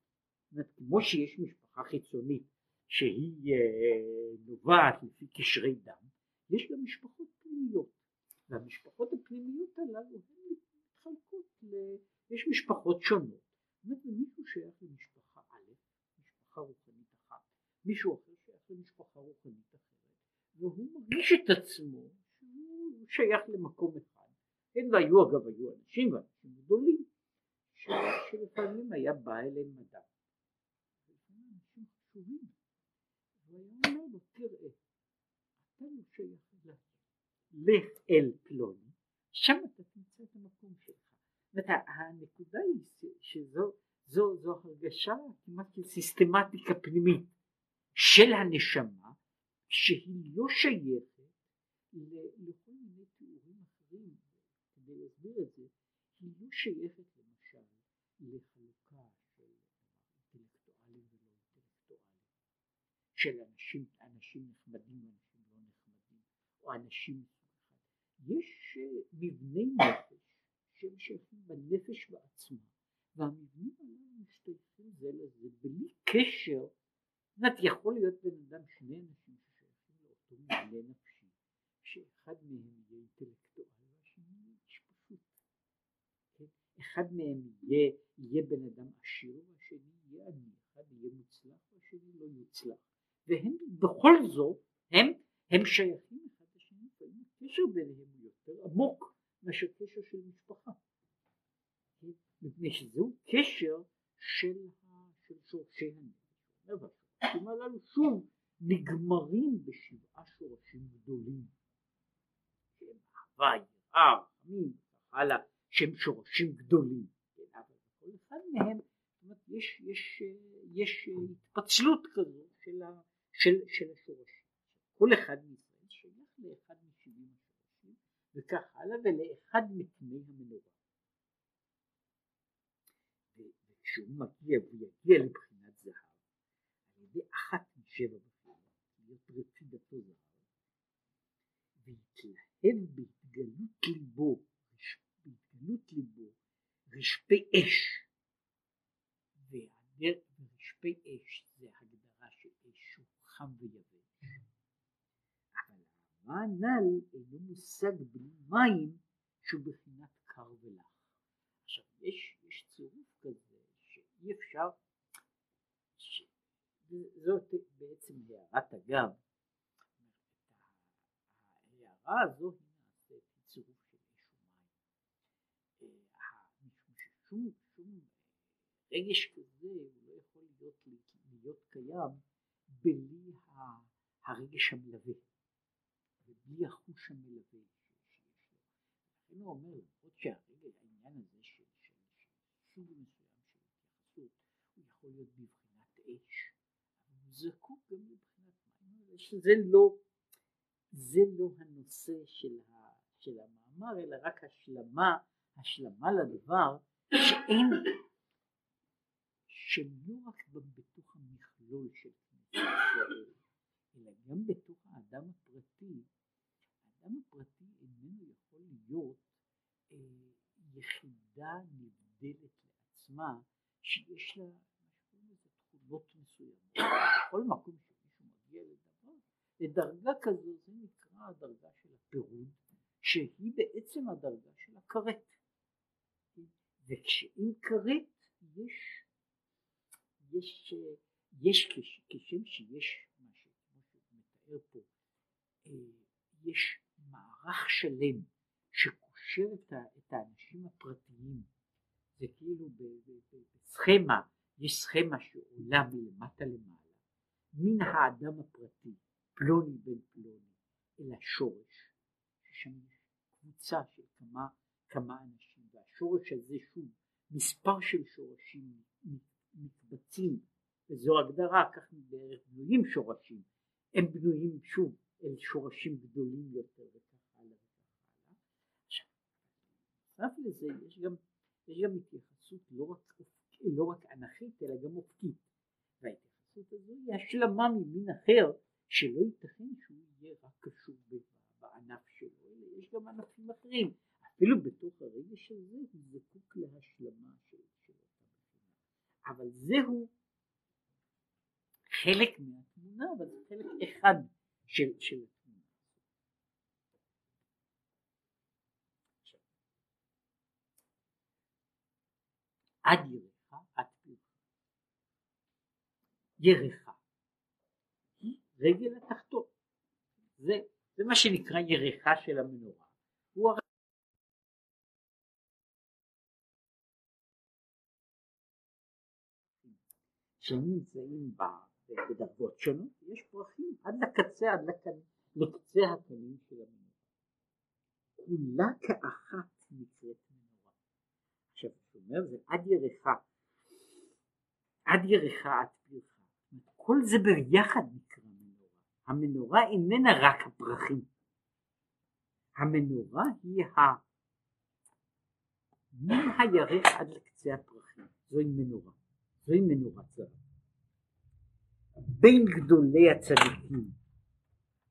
Speaker 1: זאת כמו שיש משפחה חיצונית שהיא אה, נובעת לפי קשרי דם, יש גם משפחות פנימיות. והמשפחות הפנימיות הללו הן מתחלקות, ל... יש משפחות שונות. זאת אומרת, מישהו שייך למשפחה א', משפחה רוחנית אחת, מישהו אחר שייך למשפחה רוחנית אחרת, והוא מרגיש את עצמו שהוא שייך למקום אחד. כן, והיו אגב, היו אנשים ואנשים גדולים, שלפעמים היה בא אליהם אדם. אנשים אומר לו, תראה, אתה לא שייך. לך אל פלוני, שם אתה תמצא את המקום שלך. זאת הנקודה היא שזו זו, זו הרגשה כמעט של סיסטמטיקה פנימית של הנשמה שהיא לא שייכת לכל מיני תיאורים אחרים. כדי להסביר את זה היא לא שייכת למשל לחלוקה של אינטלקטואלים ולא אינטלקטואלים של אנשים, אנשים נחמדים ואנשים לא נחמדים או אנשים יש אה, נפש שהם שייכים בנפש בעצמה. והמבנים הללו משתייכים זה לזה בלי קשר, זאת אומרת יכול להיות בן אדם שני אנשים ששייכים לאותו מבנה נפשי שאחד מהם יהיה אינטלקטואל והשני יהיה איש פשוט, כן? אחד מהם יהיה, יהיה בן אדם עשיר והשני יהיה עני, אחד יהיה מוצלח והשני לא יוצלח. והם בכל זאת הם, הם שייכים אחד לשני, הקשר ביניהם יותר עמוק מאשר קשר של משפחה מפני שזהו קשר של, של שורשי הנפש. והשורשים הללו שוב נגמרים בשבעה שורשים גדולים שהם אהבה, יראה, רחמים וכך הלאה, שהם שורשים גדולים. כן, אבל כל אחד מהם יש, התפצלות כזו של, השורשים. כל אחד מישראל שייך לאחד וכך הלאה ולאחד מקני המנורה. כשהוא מגיע והוא יגיע לבחינת זהב על ידי אחת משבע בחינות, להיות רצידתו זהב, ויתלהב בהתגלות ליבו, בהתגלות ליבו רשפי אש, והיעדר רשפי אש זה הגדרה של אש שהוא חם ויבש, המה הנ"ל אינו מושג בלי מים שהוא בחינת קר ולח. עכשיו יש, יש צירוף כזה אי אפשר, זאת בעצם הערת אגב, ההערה הזו היא נעשית צירוף של אש ומים, משום ששום שום רגש כזה הוא לא יכול להיות, להיות קיים בלי הרגש המלווה ובלי החוש המלווה שיש לו. לכן הוא אומר, למרות שהרגש, העניין הזה של סוג מסוים יכול להיות בבחינת אש, אבל הוא זקוק גם מבחינת מים, שזה לא, זה לא הנושא של, ה, של המאמר, אלא רק השלמה, השלמה לדבר שאין, שלא רק בתוך המכלול של כנסת ישראל, אלא גם בתוך האדם הפרטי, האדם הפרטי איננו יכול להיות אה, יחידה נבדלת לעצמה שיש לה תכונות מסוימות. בכל מקום שמישהו מגיע לדבר, לדרגה כזו זה נקרא הדרגה של הפירוד, שהיא בעצם הדרגה של הכרת. וכשאין כרת יש, יש, יש כשם שיש מה שמתאר פה, אה, יש מערך שלם שקושר את האנשים הפרטיים, זה כאילו בסכמה יש סכמה שעולה מלמטה למעלה, מן האדם הפרטי, פלוני בן פלוני, אל השורש, ששם יש קבוצה של כמה, כמה אנשים, והשורש הזה שוב, מספר של שורשים מתבצעים, וזו הגדרה, כך בערך בנויים שורשים, הם בנויים שוב אל שורשים גדולים יותר וכך הלאה וכך הלאה. עכשיו, נוסף לזה יש גם, יש גם התייחסות לא רק לא רק אנכית אלא גם אופקית. וההתייחסות הזו היא השלמה ממין אחר שלא ייתכן שהוא יהיה רק קשור בענף שלו, אלא יש גם ענפים אחרים. אפילו בתוך הרגש הזה הוא זקוק להשלמה של, אותה מכינה. אבל זהו חלק מהתמונה, אבל זה חלק אחד של, של התמונה. עד ירחה, עד פרחה. ירחה היא רגל התחתון. זה, זה מה שנקרא ירחה של המנורה. הוא שהם נמצאים בדרגות שונות, יש פרחים עד לקצה, עד לקצה, לקצה הקנים של המנורה. כולה כאחת נקראת מנורה. עכשיו, הוא אומר זה עד ירחה, עד ירחה עד פרחה. כל זה ביחד נקרא מנורה. המנורה איננה רק הפרחים. המנורה היא ה... מן הירך עד לקצה הפרחים. זוהי מנורה. זוהי מנורת זהב. בין גדולי הצדיקים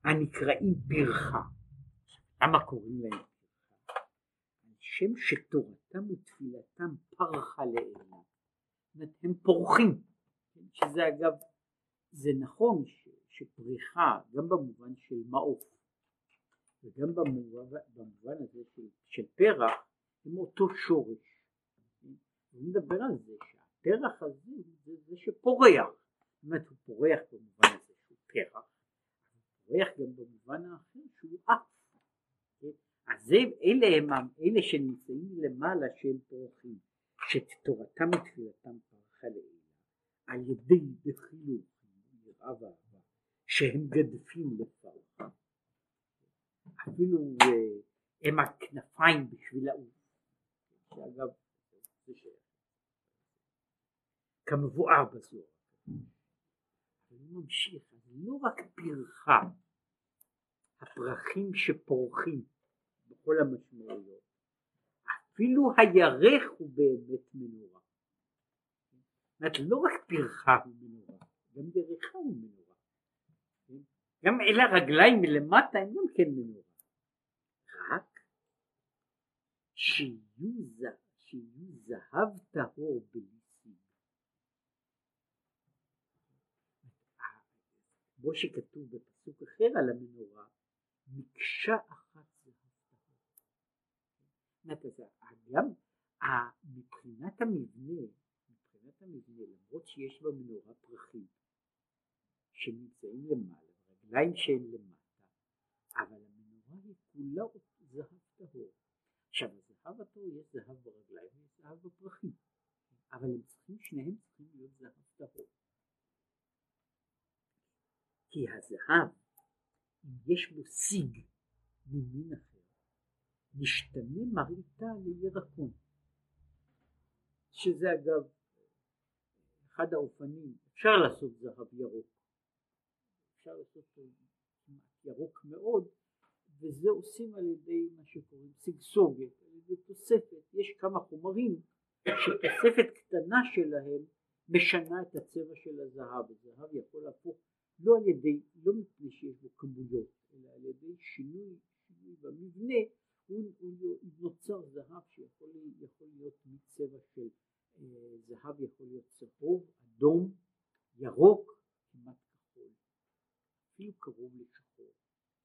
Speaker 1: הנקראים פרחה, למה קוראים להם שם שתורתם ותפילתם פרחה אומרת הם פורחים, שזה אגב, זה נכון שפריחה גם במובן של מעוף וגם במובן, במובן הזה של, של פרח הם אותו שורש. הוא מדבר על זה שהפרח הזה זה זה שפורח זאת אומרת הוא פורח במובן הזה שהוא פרח, הוא פורח גם במובן האחר שהוא אף. כן? אז אלה הם אלה שנמצאים למעלה שהם פורחים, שתורתם ותפילתם פרחה לעילה, על ידי דחילוך, יראה ואהבה, שהם גדפים לפרחה. אפילו אה, הם הכנפיים בשביל העוף, שאגב כמבואר בזוהר. הוא ממשיך, אז לא רק פרחה, הפרחים שפורחים בכל המשמעויות, אפילו הירך הוא באמת מנורה. זאת לא רק פרחה הוא מנורה, גם ירחה הוא מנורה. גם אלה הרגליים מלמטה הם גם כן מנורה. רק שיהיו זהב טהור בלי כמו שכתוב בפסוק אחר על המנורה, מקשה אחת זה הפתעות. גם מבחינת המבנה, מבחינת המבנה, למרות שיש במנורה פרחים שנמצאים למעלה, רגליים שהן למטה, אבל המנורה היא כולה זהב טהור. עכשיו הזהב הטהור יש זהב ברגליים ויש זהב בפרחים, אבל הם צריכים, שניהם צריכים להיות זהב טהור. כי הזהב, אם יש בו סיג ממין אחר, משתנה מראיתה לירקון. שזה אגב אחד האופנים, אפשר לעשות זהב ירוק, אפשר לעשות ירוק מאוד, וזה עושים על ידי מה שקוראים שגסוגת, על ידי תוספת, יש כמה חומרים שתוספת קטנה שלהם משנה את הצבע של הזהב, הזהב יכול להפוך לא על ידי, לא מפני שיש בו כמויות, אלא על ידי שינוי, שינוי במבנה, הוא, הוא נוצר זהב שיכול יכול להיות מצבע של אה, זהב יכול להיות צהוב, אדום, ירוק, כמעט כחול, אפילו קרוב לשחור,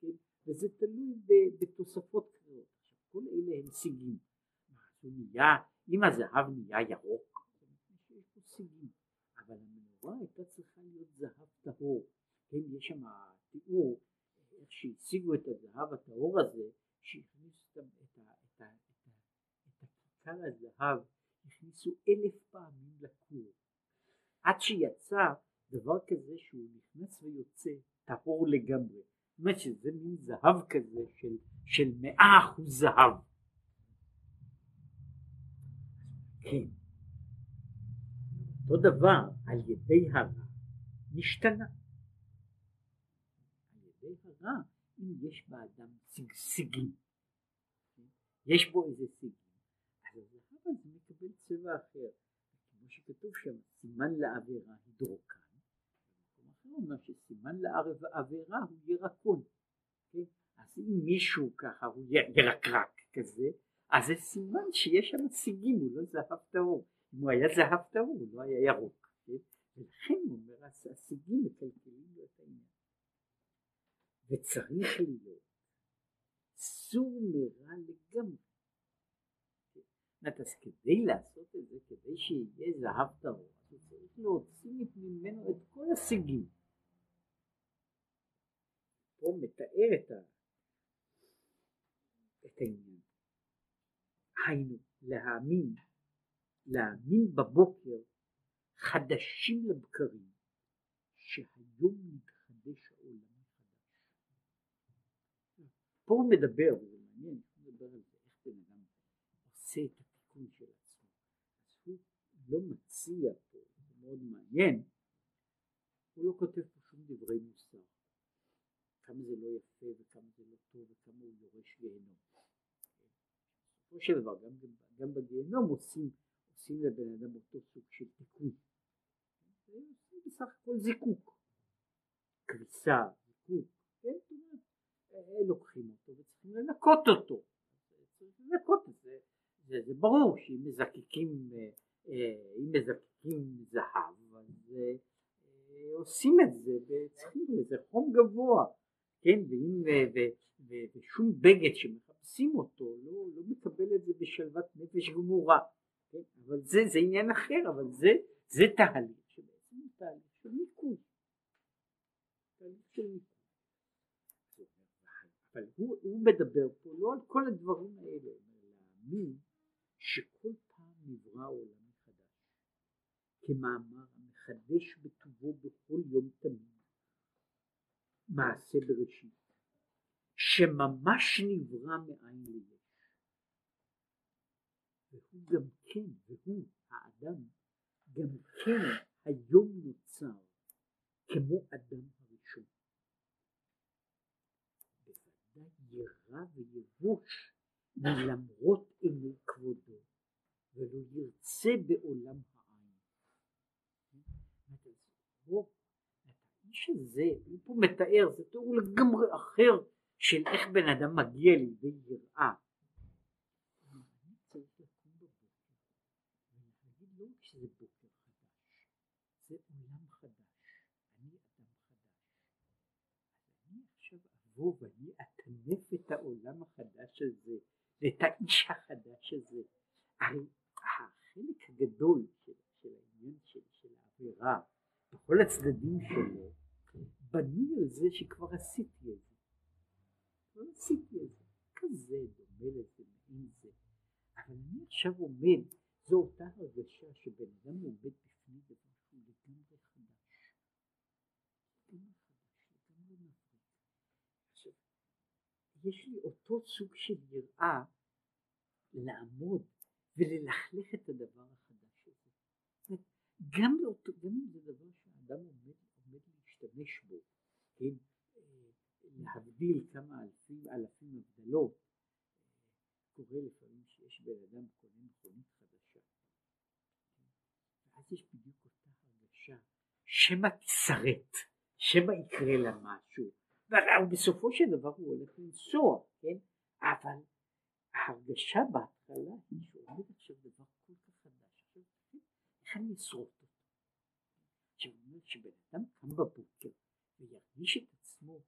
Speaker 1: כן? וזה תלוי בתוספות קריאות. כל אלה הם סיגים. הוא נהיה, אם הזהב נהיה ירוק, שיש פה סיגים, אבל המנורה הייתה צריכה להיות זהב טהור. כן, יש שם תיאור איך שהשיגו את הזהב הטהור הזה, שהכניסו את, את, את, את, הכיכר הזהב, הכניסו אלף פעמים לכור, עד שיצא דבר כזה שהוא נכנס ויוצא טהור לגמרי. זאת אומרת שזה מין זהב כזה של, של מאה אחוז זהב. כן. אותו דבר על ידי הרע נשתנה. רע אם יש באדם שגשגים, יש בו איזה שגים, אז הזהב הזה מקבל צבע אחר, כמו שכתוב שם סימן לעבירה הידרוקן, במקום אחר אומר שסימן לעבירה הוא ירקון, כן? אז אם מישהו ככה הוא ירקרק כזה, אז זה סימן שיש שם סיגים, הוא לא זהב טהור. אם הוא היה זהב טהור הוא לא היה ירוק. כן? ולכן הוא אומר, הסיגים מקלקלים לו את העניין. וצריך להיות סור מרע לגמרי. אז כדי לעשות את זה, כדי שיהיה זהב טהור, הוא צריך להוציא ממנו את כל הסיגים. פה מתאר את, ה... את העניין. היינו, להאמין, להאמין בבוקר חדשים לבקרים, שהיום מתחדש העולם מחדש. פה הוא מדבר, וזה מעניין, הוא מדבר על זה, איך בן אדם עושה את התיקון של עצמו. הוא לא מציע פה, זה מאוד מעניין, הוא לא כותב פה שום דברי מוסר. כמה זה לא יפה וכמה זה לא טוב וכמה הוא יורש גיהנום. בסופו של דבר גם, גם בגיהנום עושים, עושים לבן אדם אותו סוג של תיקון. עושים בסך הכל זיקוק. כביסה, זיקוק, כן? אה, לוקחים אותו וצריכים לנקות אותו. לנקות את זה. זה, זה ברור שאם מזקקים, אה, אה, אם מזקקים זהב אז עושים את זה וצריכים לזה חום גבוה. כן, ואם, ו, ו, ו, ושום בגד שמחפשים אותו לא, לא מקבל את זה בשלוות נפש גמורה, כן, אבל זה, זה עניין אחר, אבל זה, זה תהליך שבעצם הוא תהליך של ניקוי, תהליך של ניקוי. אבל הוא, הוא מדבר פה לא על כל הדברים האלה, אלא להאמין שכל פעם נברא עולם מחדש, כמאמר המחדש בטובו בכל יום תמיד. מעשה בראשית, שממש נברא מאין ליש. והוא גם כן, והוא, האדם, גם כן היום נוצר כמו אדם הראשון. בוודאי ירא ויבוש למרות עיני כבודו, ולא ירצה בעולם העין. רוב האיש הזה, הוא פה מתאר, זה תיאור לגמרי אחר של איך בן אדם מגיע לידי יראה. ואני אטנף את העולם החדש הזה ואת האיש החדש הזה. הרי החלק הגדול של, של העניין של, של העבירה בכל הצדדים שלו בנוי על זה שכבר עשיתי את זה. כבר עשיתי את זה. כזה דומה לזה, מעין זה. אבל אני עכשיו עומד, זו אותה הרגשה שבן אדם עומד בפני דבר שהוא לגמרי חדש. לגמרי חדש, לגמרי מבריק. עכשיו, יש לי אותו סוג של יראה לעמוד וללכלך את הדבר החדש הזה. גם, לאותו, גם אם זה דבר שהאדם עומד להשתמש בו, כן, להבדיל כמה אלפים, אלפים הבדלות, קורה לפעמים שיש בן אדם קונה מכונית חדשה, ואז יש בדיוק אותה הרגשה, שמא תשרט, שמא יקרה לה משהו, ובסופו של דבר הוא הולך לנסוע, כן, אבל ההרגשה בהתחלה היא שעומד עכשיו דבר כל כך חדש, עכשיו איך אני אשרוד אותו? עכשיו הוא אומר שבן אדם קם בבוקר וירגיש את עצמו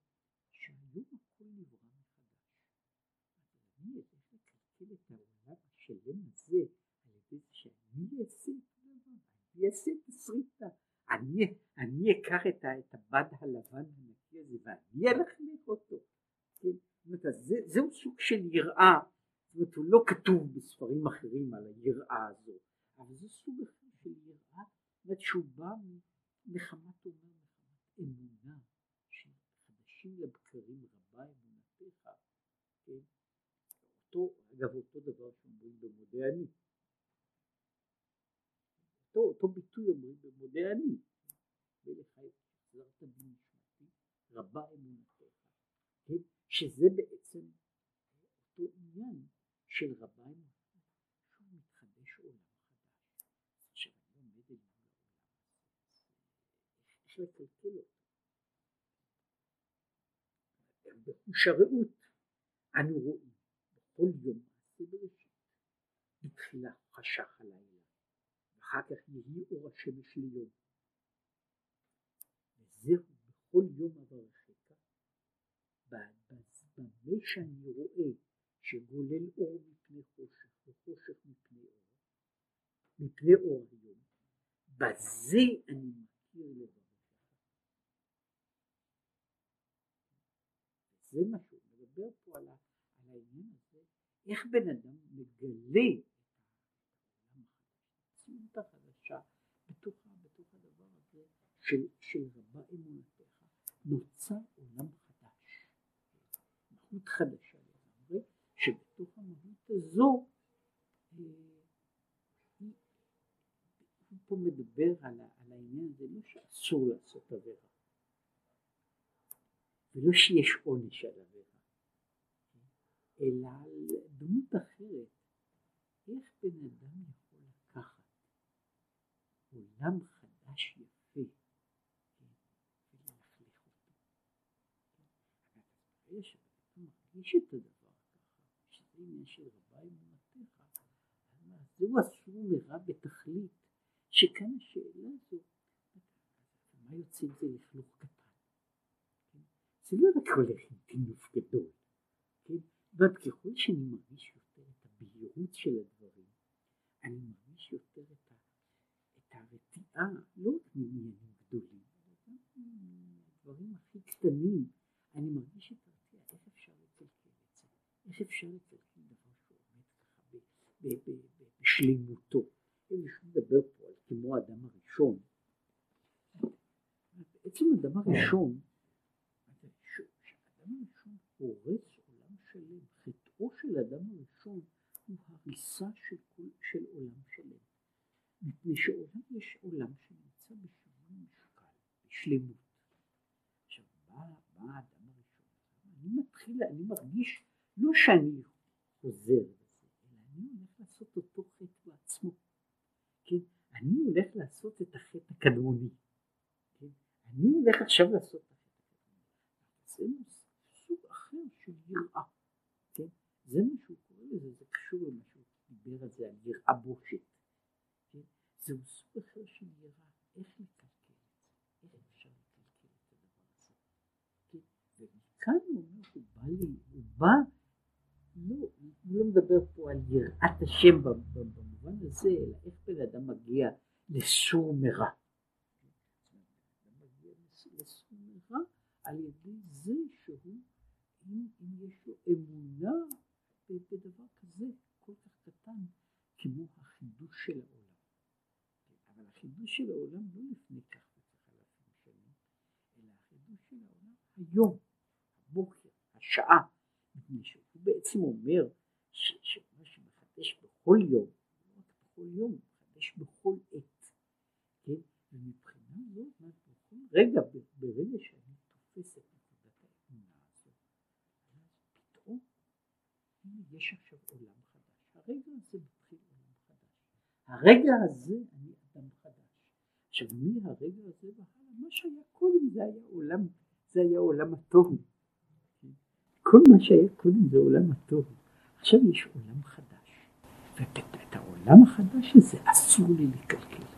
Speaker 1: שהיום הכל נברא מחדש. אני אלך לקלקל את העולם השלם הזה על ידי שאני אעשה את הדבר, אני אעשה את הסריטה, אני, אני אקח את הבד הלבן הנקי הזה אלכלך אותו. כן? זאת אומרת, זה, זהו סוג של יראה, זאת אומרת הוא לא כתוב בספרים אחרים על היראה הזו, אבל זה סוג אחר של יראה, זאת אומרת שהוא בא מחמת אומר, מחמת אמונה, שחדשים לבקרים רבה אמונתך, כן? אותו, אגב אותו דבר שאומרים במודה אני. אותו, אותו ביטוי אומרים במודה אני. ולך החזרת בי נשמתי, רבה אמונתך. כן? שזה בעצם אותו עניין של רבה אמונתך, שהוא מתחדש עולם חדש. עכשיו אני עומד אל איך לקלקל אותו. חוש הרעות אנו רואים בכל יום מעשה בראשית בתחילה חשך הלילה ואחר כך יהי אור השמש ליום וזהו בכל יום אברכך במה שאני רואה שגולל אור מפני חושך וחושך מפני אור מפני אור היום בזה אני מכיר לברכך זה מה שהוא מדבר פה על, העניין הזה איך בן אדם מגלה את המציאות החדשה בתוך, הדבר הזה של, של נוצר עולם חדש. מהות חדשה לגמרי שבתוך המהות הזו אה, הוא פה מדבר על, העניין הזה לא שאסור לעשות עבירה. ולא שיש עונש על עבירה. אלא על דמות אחרת. איך בן אדם יכול לקחת עולם יפה כן, וללכלך אותו ברגע מרגיש את הדבר ככה שזה עניין של רבה אמונתך זהו אסור מרע בתכלית שכאן השאלה הזו מה יוצא מזה לכלוך קטן? זה לא רק הולך עם טינוף גדול, כן? אבל ככל שאני מרגיש יותר את הבהירות של הדברים, אני מרגיש יותר את, את הרתיעה, לא רק מעניינים גדולים, אלא גם מהדברים הכי קטנים, אני מרגיש את הרתיעה, איך אפשר לקלקל את זה, איך אפשר לקלקל דבר שעומד ככה בשלימותו. אם מישהו מדבר פה על כמו האדם הראשון, בעצם האדם הראשון הורס עולם שלם. חטאו של אדם הראשון הוא הריסה של, כל, של עולם שלם. מפני שעולם יש עולם שנמצא בשיווי משקל, בשלמות. עכשיו בא האדם הראשון, אני מתחיל, אני מרגיש לא שאני חוזר לזה, אלא אני הולך לעשות אותו חטא בעצמו. כן? אני הולך לעשות את החטא הקדמוני. כן? אני הולך עכשיו לעשות את החטא הקדמוני. זה של יראה, כן? זה מה שהוא קורא לזה, זה קשור למה שהוא דיבר על זה, על יראה בושת, כן? זהו סוג אחר של יראה, איך לקלקל את זה, איך אפשר לקלקל את הדבר הזה, כן? ומכאן הוא אומר, הוא בא, לא, הוא לא מדבר פה על יראת השם במובן הזה, אלא איך בן אדם מגיע לסור מרע. על ידי זה שהוא אם יש לו אמונה בדבר כזה כל כך קטן כמו החידוש של העולם. אבל החידוש של העולם לא לפני כך וכך אלפים שנים, אלא החידוש של העולם היום, הבוקר, השעה, מפני שהוא בעצם אומר שמה שמחדש בכל יום, לא רק בכל יום, מחדש בכל עת, כן? ומבחינה זאת, בכל רגע, ברגע שאני תופס את יש עכשיו עולם חדש. הרגע הזה מתחיל עולם חדש. הרגע הזה אני אדם חדש. עכשיו מהרגע הזה והלאה, מה שהיה קודם זה היה עולם, זה היה עולם הטוב. כל מה שהיה קודם זה עולם הטוב. עכשיו יש עולם חדש. ואת העולם החדש הזה אסור לי לקלקל.